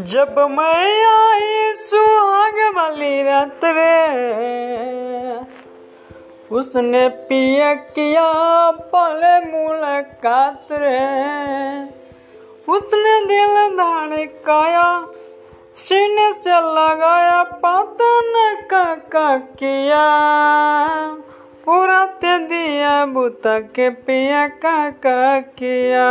जब मैं आई सुहाग वाली रात रे उसने पिया किया पले मुलाकात रे। उसने दिल धड़काया, सीने से लगाया पता न का किया। पूरा ते दिया बुता के पिया का किया।